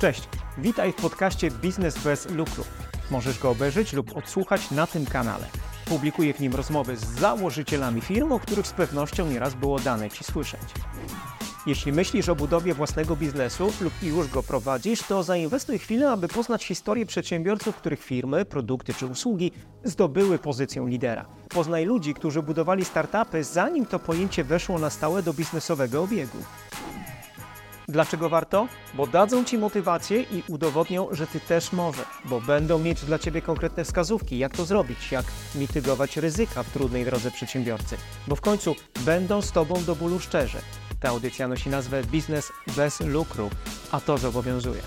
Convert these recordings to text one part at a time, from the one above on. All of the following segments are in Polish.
Cześć, witaj w podcaście Biznes bez lukru. Możesz go obejrzeć lub odsłuchać na tym kanale. Publikuję w nim rozmowy z założycielami firm, o których z pewnością nieraz było dane Ci słyszeć. Jeśli myślisz o budowie własnego biznesu lub już go prowadzisz, to zainwestuj chwilę, aby poznać historię przedsiębiorców, których firmy, produkty czy usługi zdobyły pozycję lidera. Poznaj ludzi, którzy budowali startupy, zanim to pojęcie weszło na stałe do biznesowego obiegu. Dlaczego warto? Bo dadzą Ci motywację i udowodnią, że Ty też możesz, bo będą mieć dla Ciebie konkretne wskazówki, jak to zrobić, jak mitygować ryzyka w trudnej drodze przedsiębiorcy, bo w końcu będą z Tobą do bólu szczerzy. Ta audycja nosi nazwę Biznes bez lukru, a to zobowiązuje.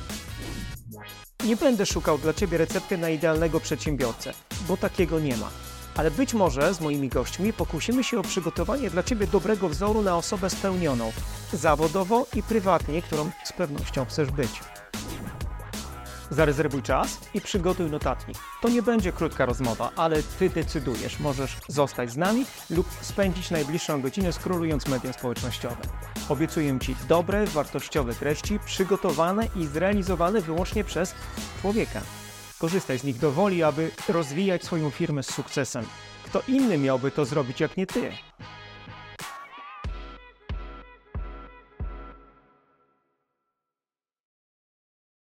Nie będę szukał dla Ciebie recepty na idealnego przedsiębiorcę, bo takiego nie ma. Ale być może z moimi gośćmi pokusimy się o przygotowanie dla Ciebie dobrego wzoru na osobę spełnioną, zawodowo i prywatnie, którą z pewnością chcesz być. Zarezerwuj czas i przygotuj notatnik. To nie będzie krótka rozmowa, ale Ty decydujesz. Możesz zostać z nami lub spędzić najbliższą godzinę skrolując media społecznościowe. Obiecuję Ci dobre, wartościowe treści, przygotowane i zrealizowane wyłącznie przez człowieka. Korzystaj z nich do woli, aby rozwijać swoją firmę z sukcesem. Kto inny miałby to zrobić jak nie Ty?